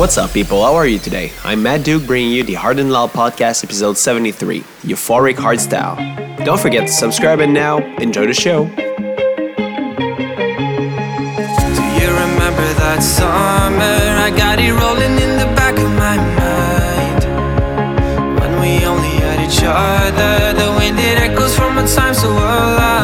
What's up, people? How are you today? I'm Matt Duke bringing you the Hard and Loud Podcast, episode 73 Euphoric Hardstyle. Don't forget to subscribe and now enjoy the show. Do you remember that summer? I got it rolling in the back of my mind. When we only had each other, the wind it echoes from a time so alive.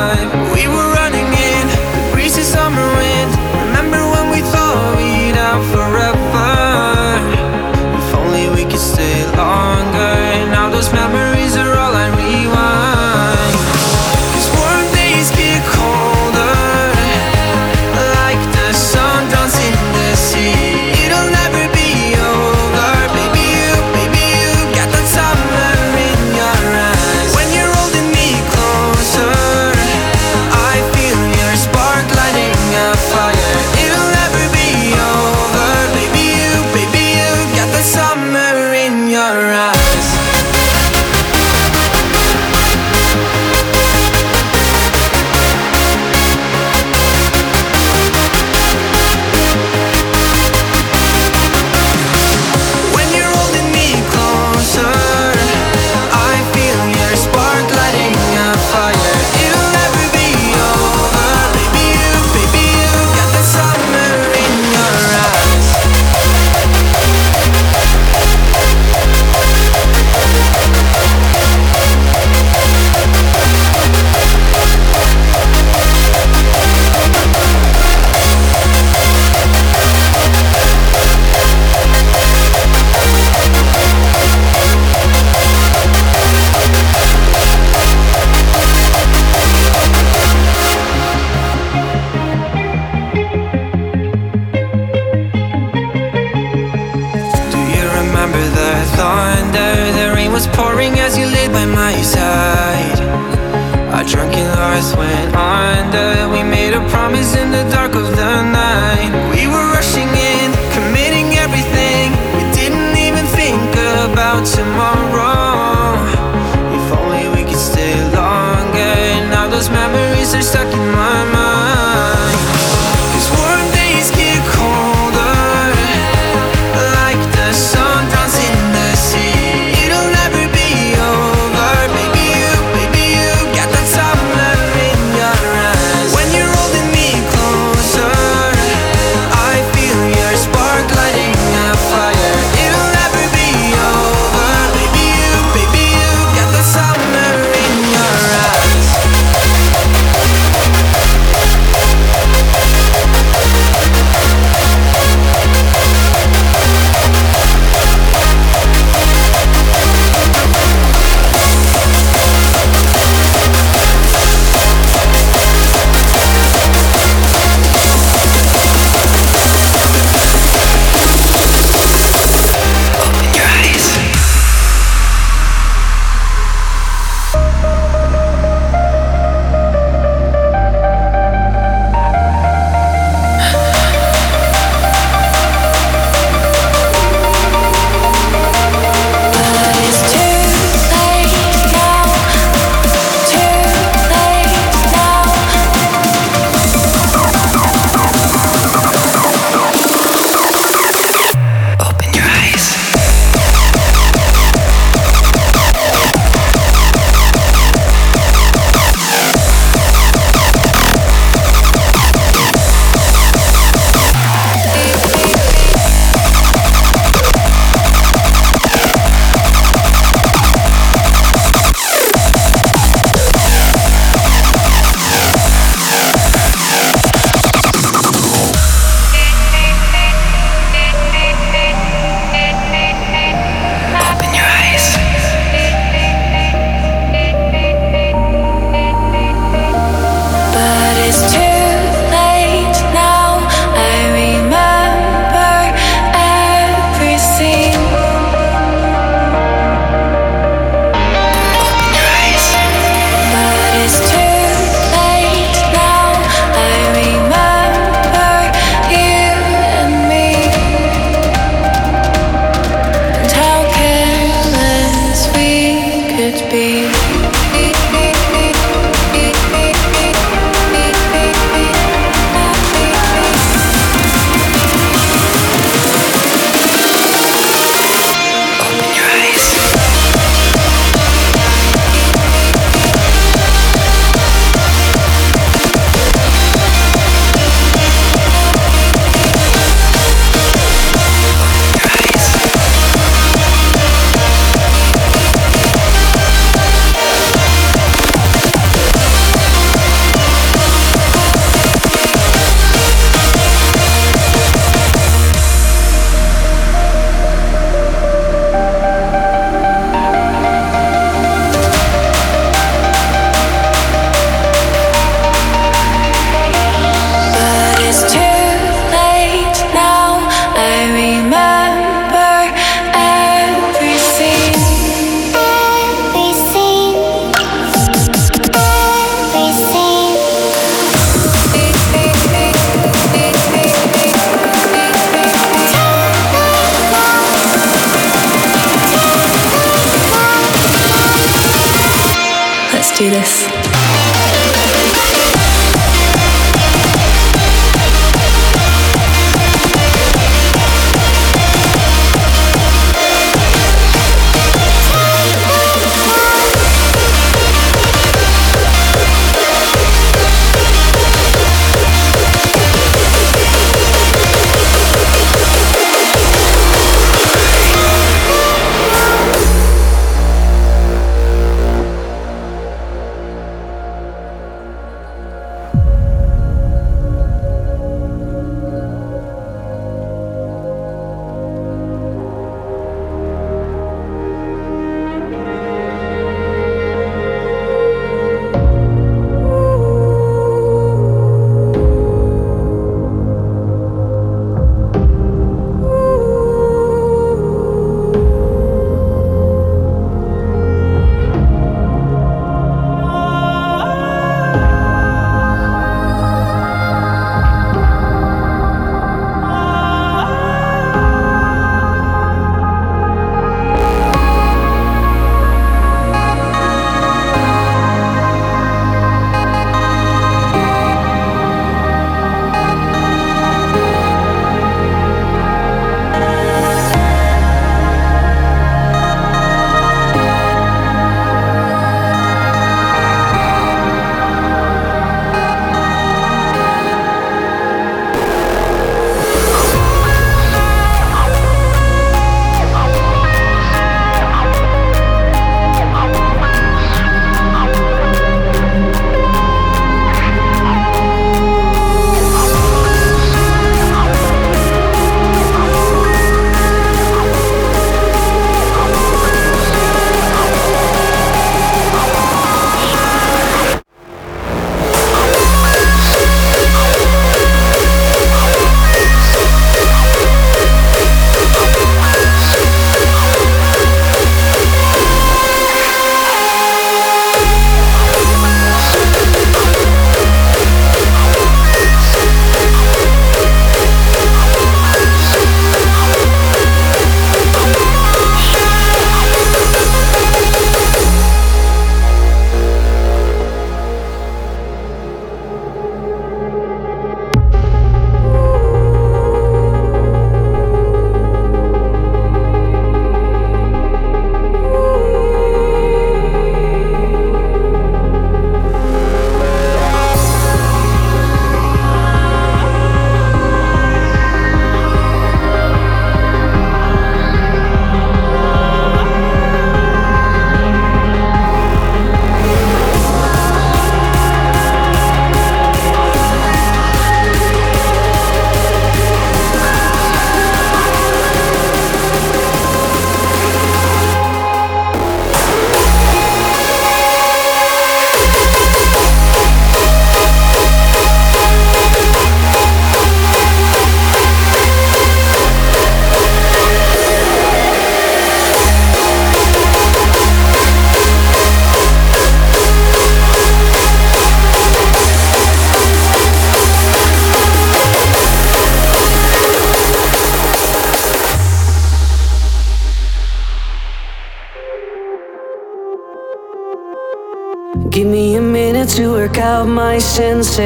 to work out my senses.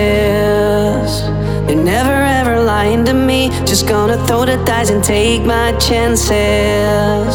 They're never ever lying to me. Just gonna throw the dice and take my chances.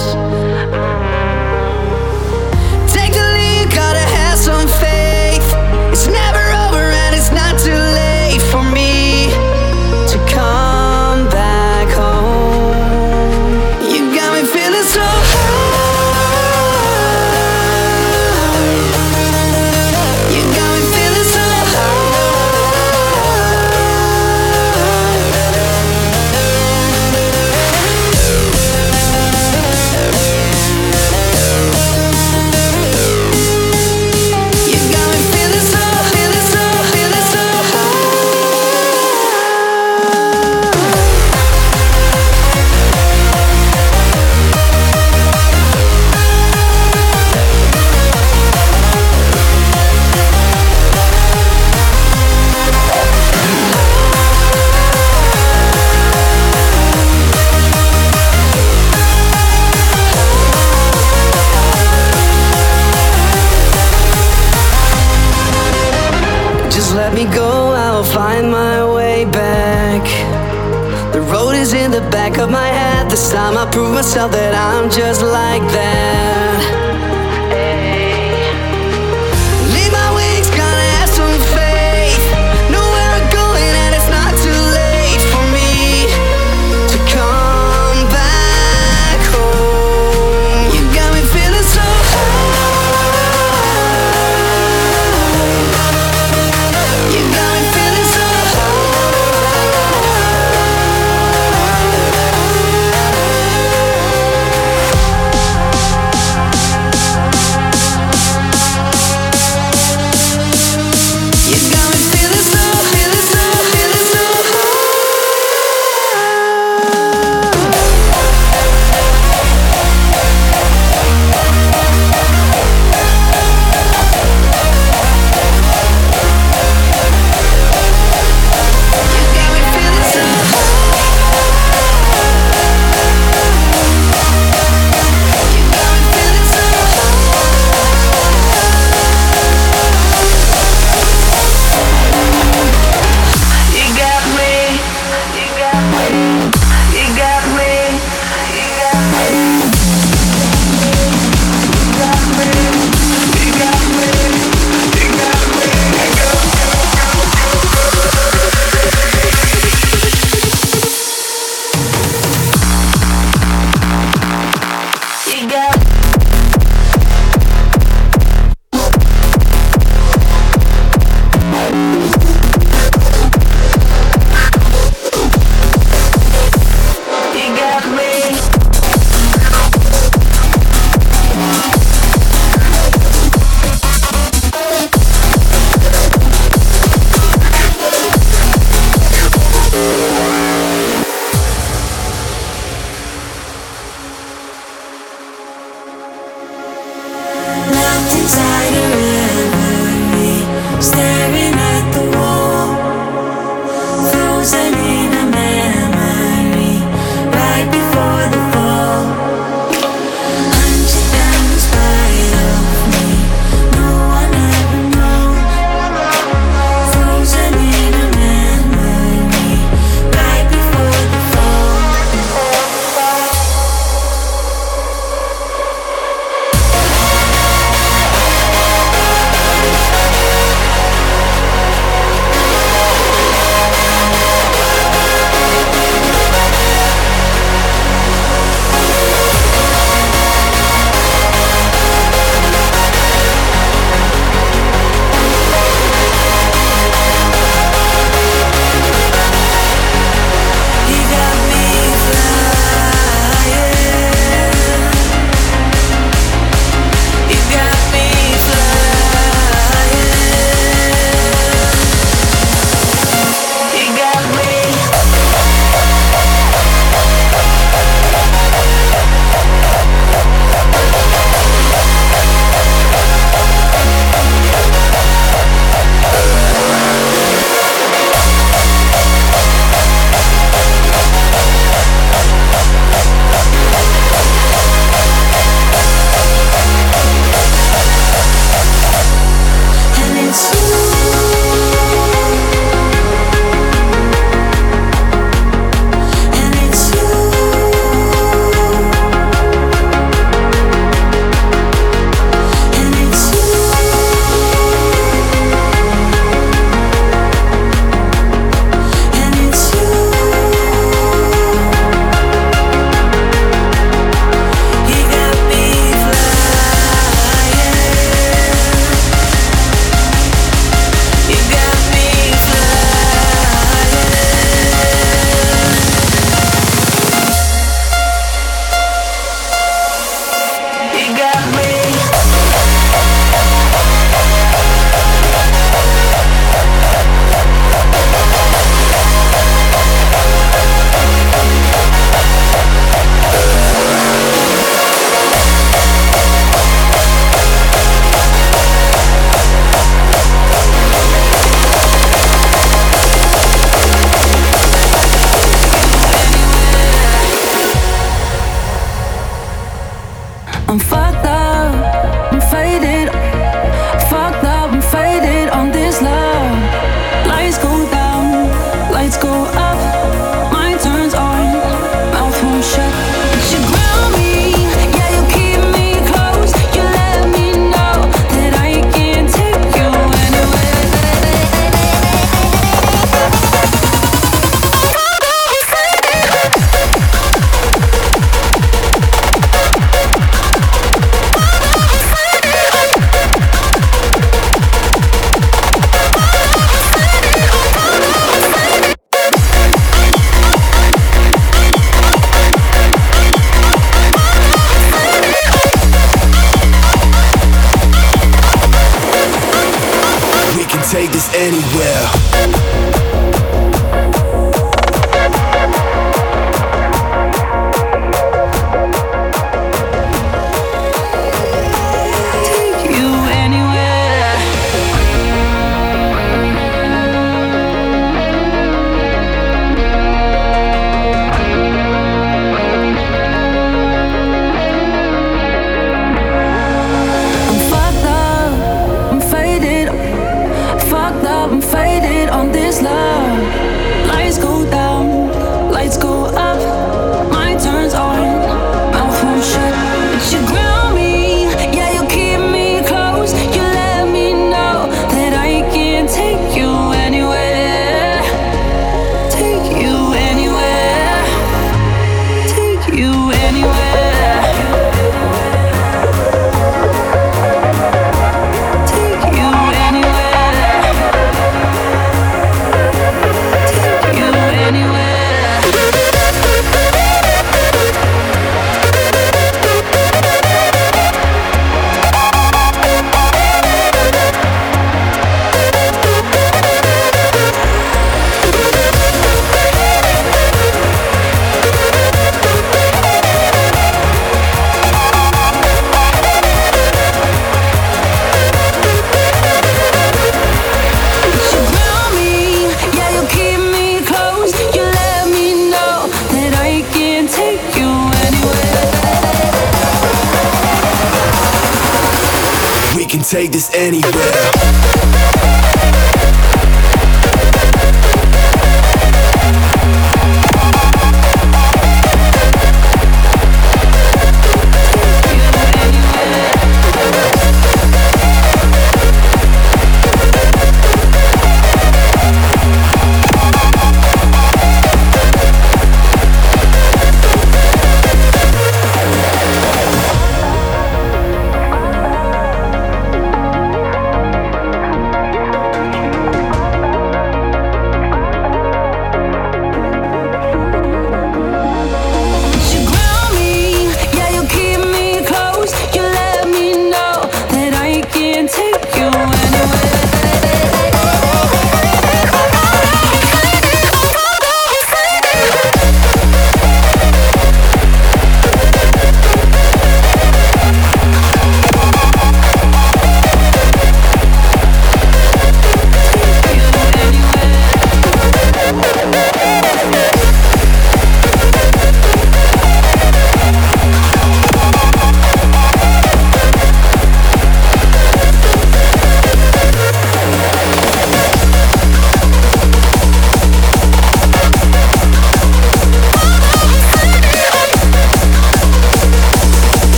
time I prove myself that I'm just like that.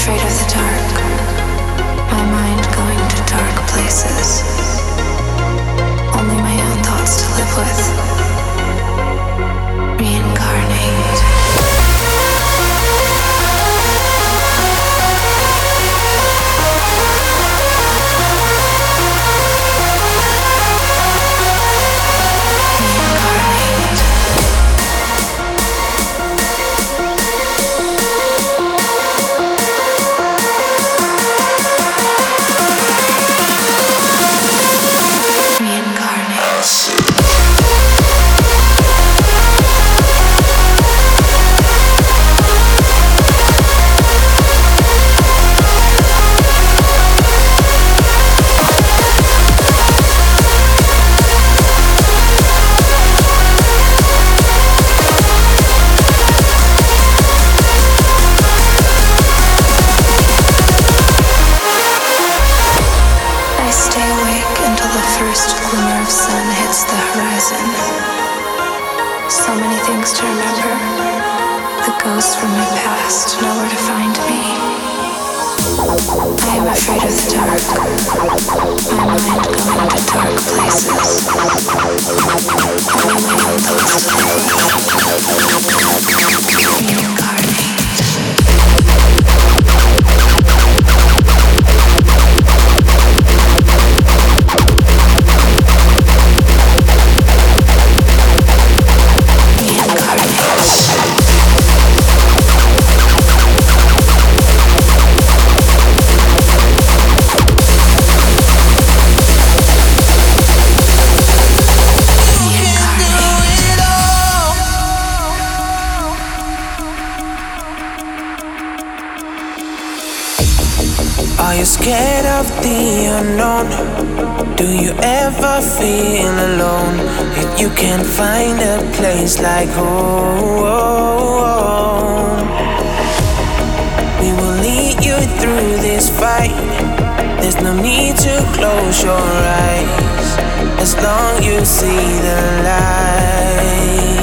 afraid of the dark, my mind going to dark places. Scared of the unknown? Do you ever feel alone? If you can't find a place like home, we will lead you through this fight. There's no need to close your eyes as long you see the lights.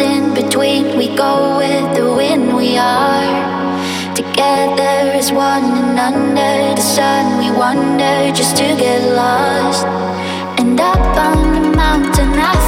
in between. We go with the wind, we are. Together as one and under the sun, we wander just to get lost. And up on the mountain, I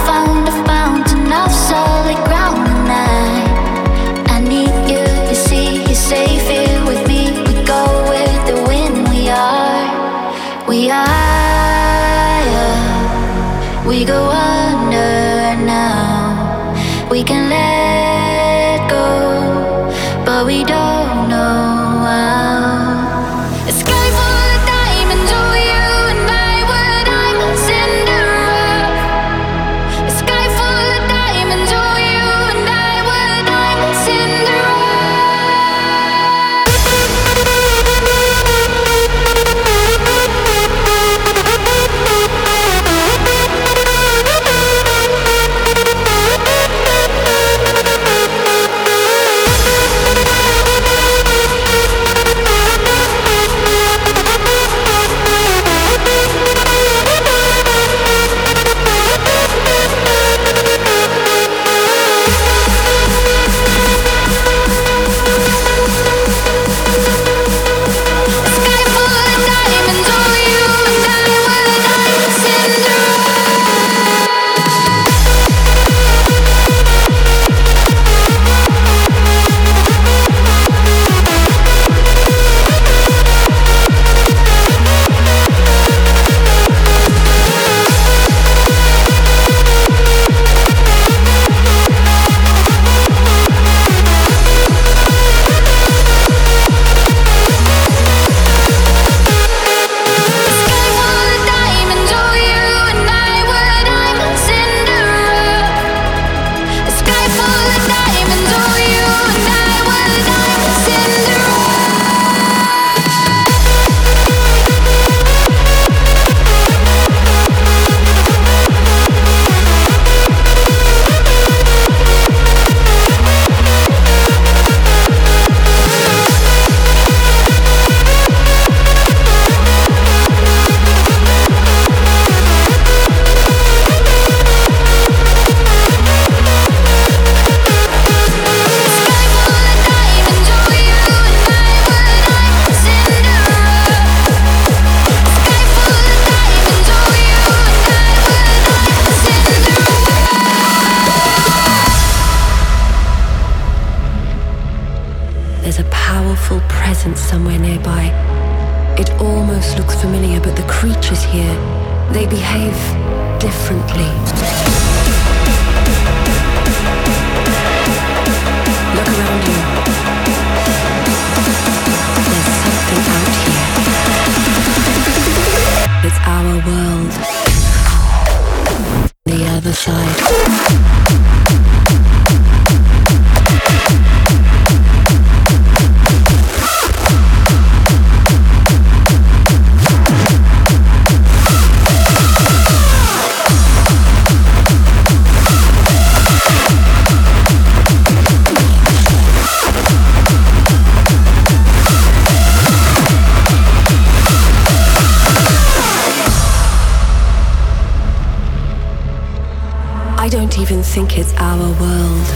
I don't even think it's our world.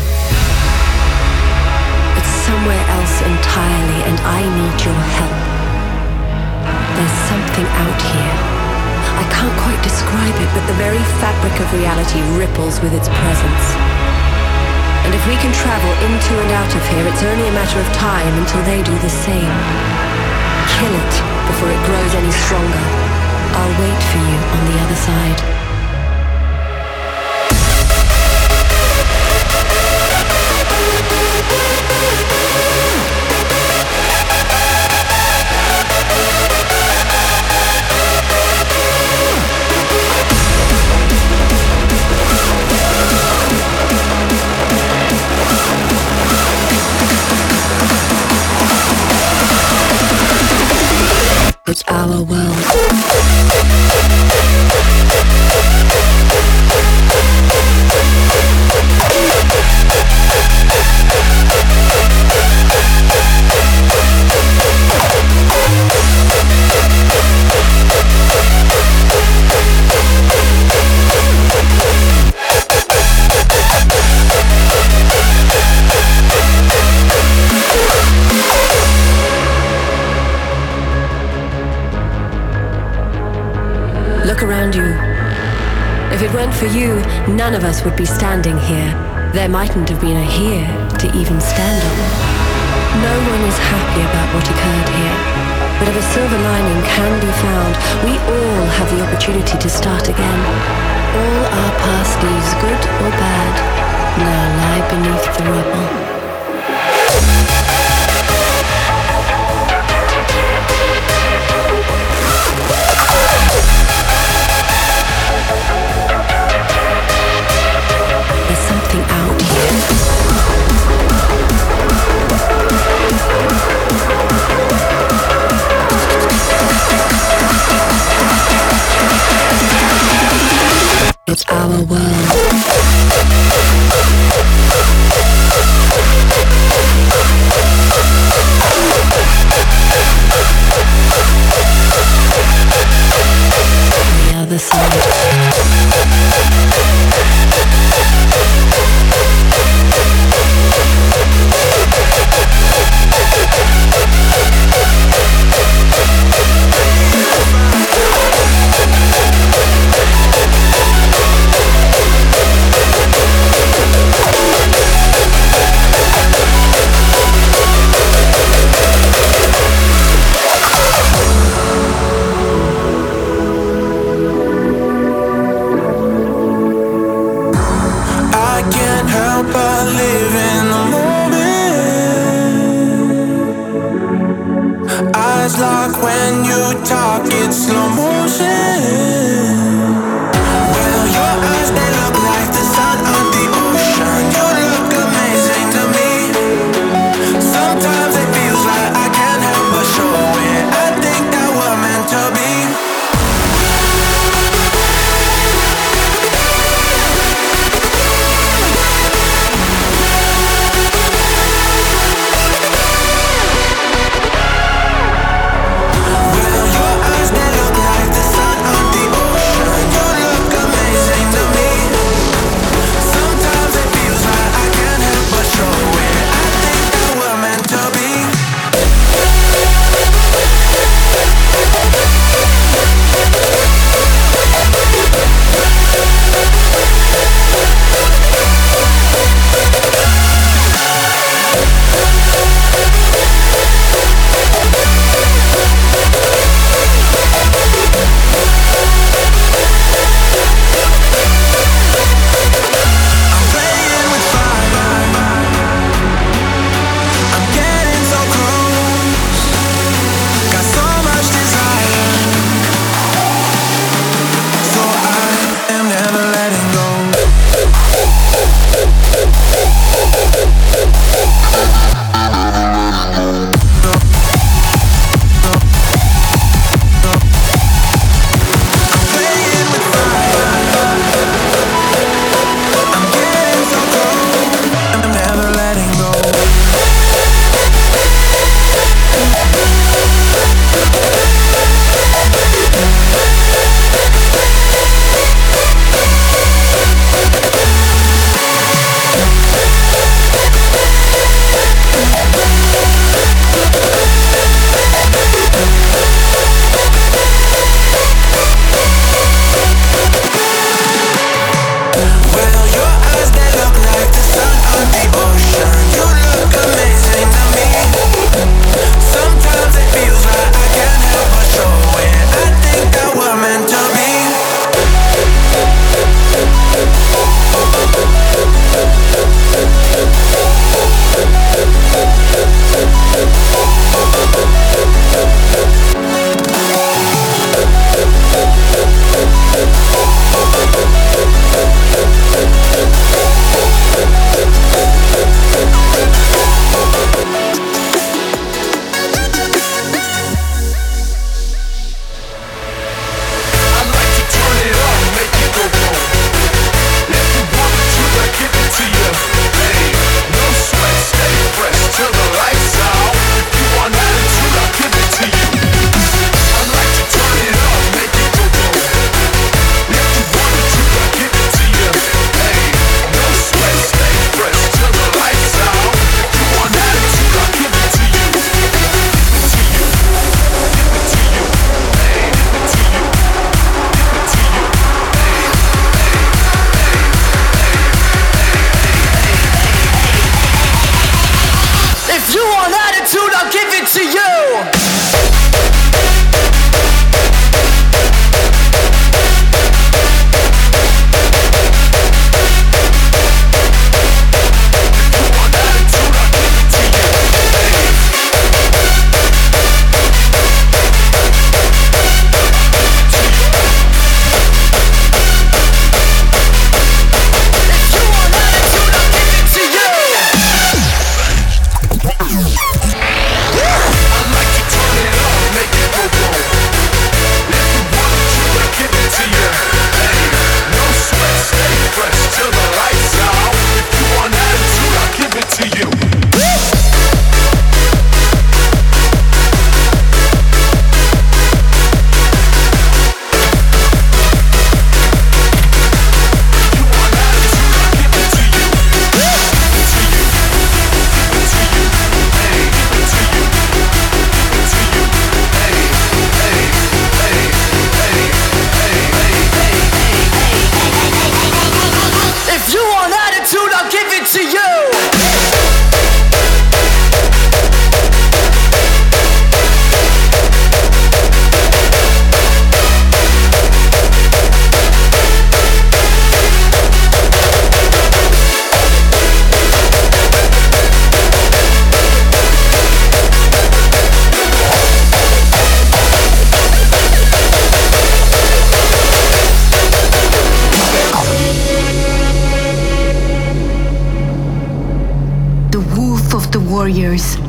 It's somewhere else entirely, and I need your help. There's something out here. I can't quite describe it, but the very fabric of reality ripples with its presence. And if we can travel into and out of here, it's only a matter of time until they do the same. Kill it before it grows any stronger. I'll wait for you on the other side. It's our world. None of us would be standing here. There mightn't have been a here to even stand on. No one is happy about what occurred here. But if a silver lining can be found, we all have the opportunity to start again. All our past leaves, good or bad, now lie beneath the rubble. Warriors.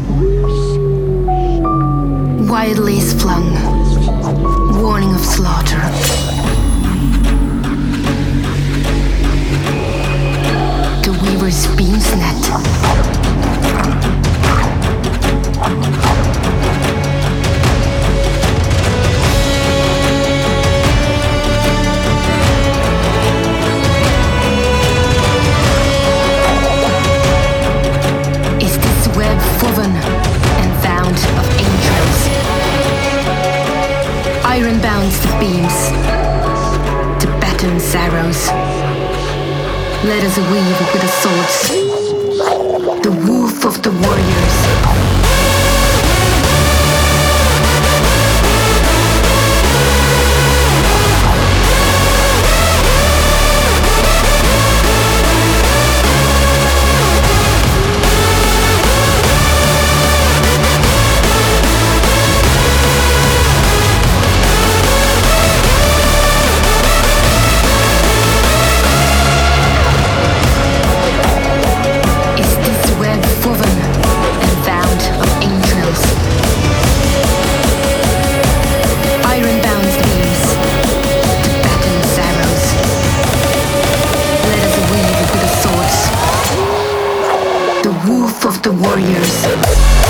Woof of the warriors.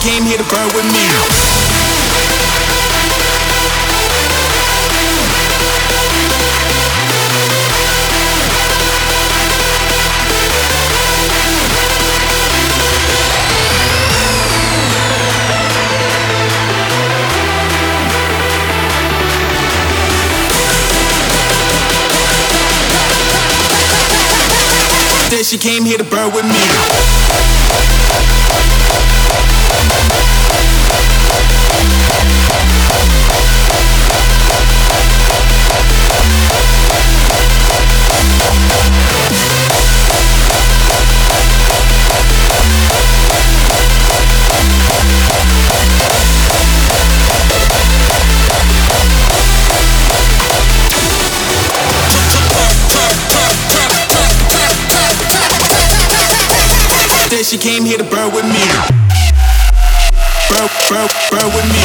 came here to burn with me. she came here to burn with me. came here to burn with me. Burn, burn, burn with me.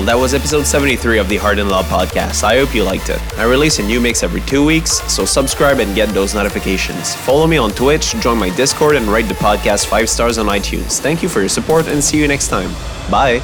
Hey all, that was episode 73 of the Hard and Law podcast. I hope you liked it. I release a new mix every two weeks, so subscribe and get those notifications. Follow me on Twitch, join my Discord, and rate the podcast 5 stars on iTunes. Thank you for your support and see you next time. Bye.